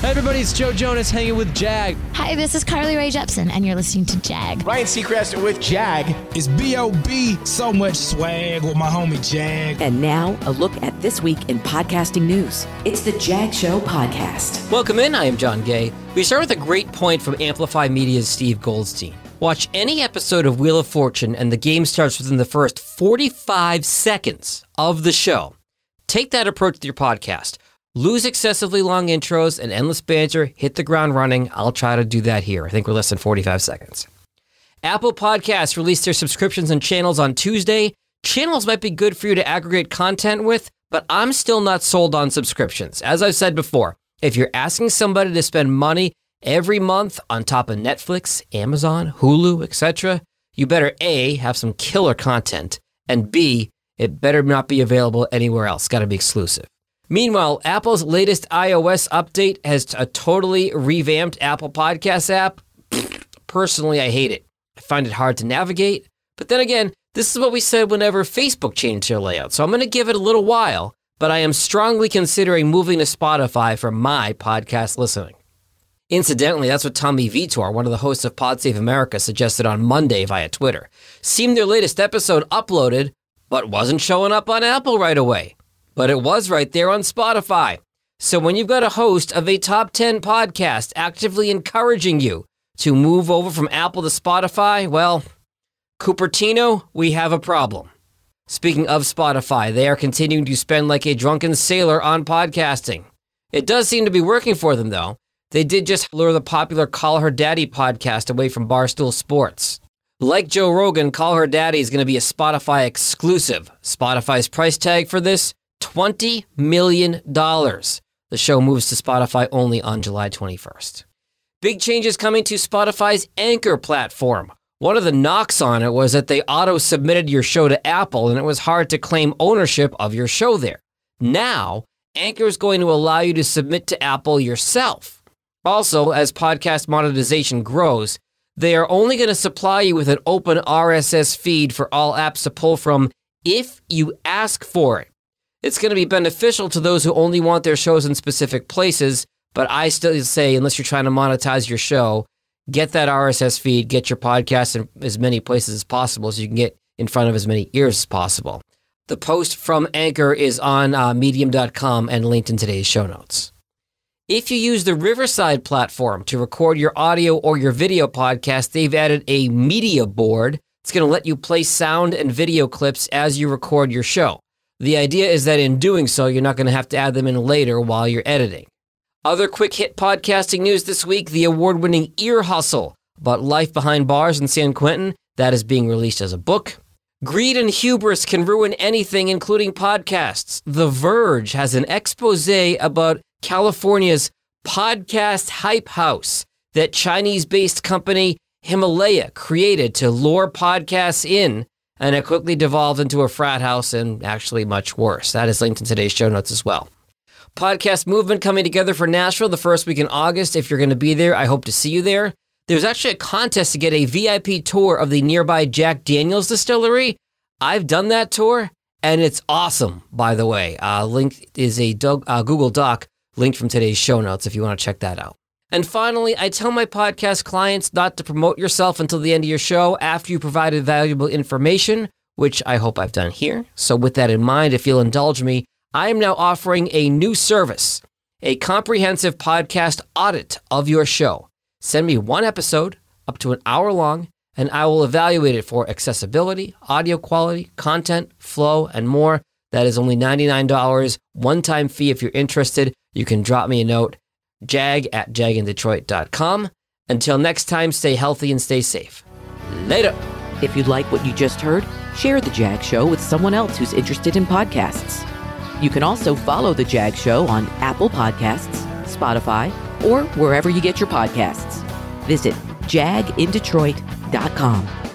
Hey everybody, it's Joe Jonas hanging with Jag. Hi, this is Carly Rae Jepsen, and you're listening to Jag. Ryan Seacrest with Jag. It's B.O.B. So much swag with my homie Jag. And now, a look at this week in podcasting news. It's the Jag Show podcast. Welcome in. I am Jon Gay. We start with a great point from Amplifi Media's Steve Goldstein. Watch any episode of Wheel of Fortune, and the game starts within the first 45 seconds of the show. Take that approach to your podcast. Lose excessively long intros and endless banter, hit the ground running. I'll try to do that here. I think we're less than 45 seconds. Apple Podcasts released their subscriptions and channels on Tuesday. Channels might be good for you to aggregate content with, but I'm still not sold on subscriptions. As I've said before, if you're asking somebody to spend money every month on top of Netflix, Amazon, Hulu, etc., you better A, have some killer content, and B, it better not be available anywhere else. Got to be exclusive. Meanwhile, Apple's latest iOS update has a totally revamped Apple Podcast app. Personally, I hate it. I find it hard to navigate. But then again, this is what we said whenever Facebook changed their layout. So I'm going to give it a little while, but I am strongly considering moving to Spotify for my podcast listening. Incidentally, that's what Tommy Vietor, one of the hosts of Pod Save America, suggested on Monday via Twitter. Seemed their latest episode uploaded, but wasn't showing up on Apple right away but it was right there on Spotify. So when you've got a host of a top 10 podcast actively encouraging you to move over from Apple to Spotify, well, Cupertino, we have a problem. Speaking of Spotify, they are continuing to spend like a drunken sailor on podcasting. It does seem to be working for them, though. They did just lure the popular Call Her Daddy podcast away from Barstool Sports. Like Joe Rogan, Call Her Daddy is going to be a Spotify exclusive. Spotify's price tag for this $20 million. The show moves to Spotify only on July 21st. Big changes coming to Spotify's Anchor platform. One of the knocks on it was that they auto submitted your show to Apple and it was hard to claim ownership of your show there. Now, Anchor is going to allow you to submit to Apple yourself. Also, as podcast monetization grows, they are only going to supply you with an open RSS feed for all apps to pull from if you ask for it. It's going to be beneficial to those who only want their shows in specific places, but I still say, unless you're trying to monetize your show, get that RSS feed, get your podcast in as many places as possible so you can get in front of as many ears as possible. The post from Anchor is on uh, medium.com and linked in today's show notes. If you use the Riverside platform to record your audio or your video podcast, they've added a media board. It's going to let you play sound and video clips as you record your show. The idea is that in doing so, you're not going to have to add them in later while you're editing. Other quick hit podcasting news this week the award winning Ear Hustle about life behind bars in San Quentin. That is being released as a book. Greed and hubris can ruin anything, including podcasts. The Verge has an expose about California's podcast hype house that Chinese based company Himalaya created to lure podcasts in and it quickly devolved into a frat house and actually much worse. That is linked in today's show notes as well. Podcast movement coming together for Nashville the first week in August. If you're going to be there, I hope to see you there. There's actually a contest to get a VIP tour of the nearby Jack Daniels distillery. I've done that tour and it's awesome, by the way. Uh, link is a uh, Google Doc linked from today's show notes if you want to check that out. And finally, I tell my podcast clients not to promote yourself until the end of your show after you provided valuable information, which I hope I've done here. So, with that in mind, if you'll indulge me, I am now offering a new service a comprehensive podcast audit of your show. Send me one episode, up to an hour long, and I will evaluate it for accessibility, audio quality, content, flow, and more. That is only $99, one time fee if you're interested. You can drop me a note jag at jagindetroit.com. Until next time, stay healthy and stay safe. Later. If you like what you just heard, share The Jag Show with someone else who's interested in podcasts. You can also follow The Jag Show on Apple Podcasts, Spotify, or wherever you get your podcasts. Visit jagindetroit.com.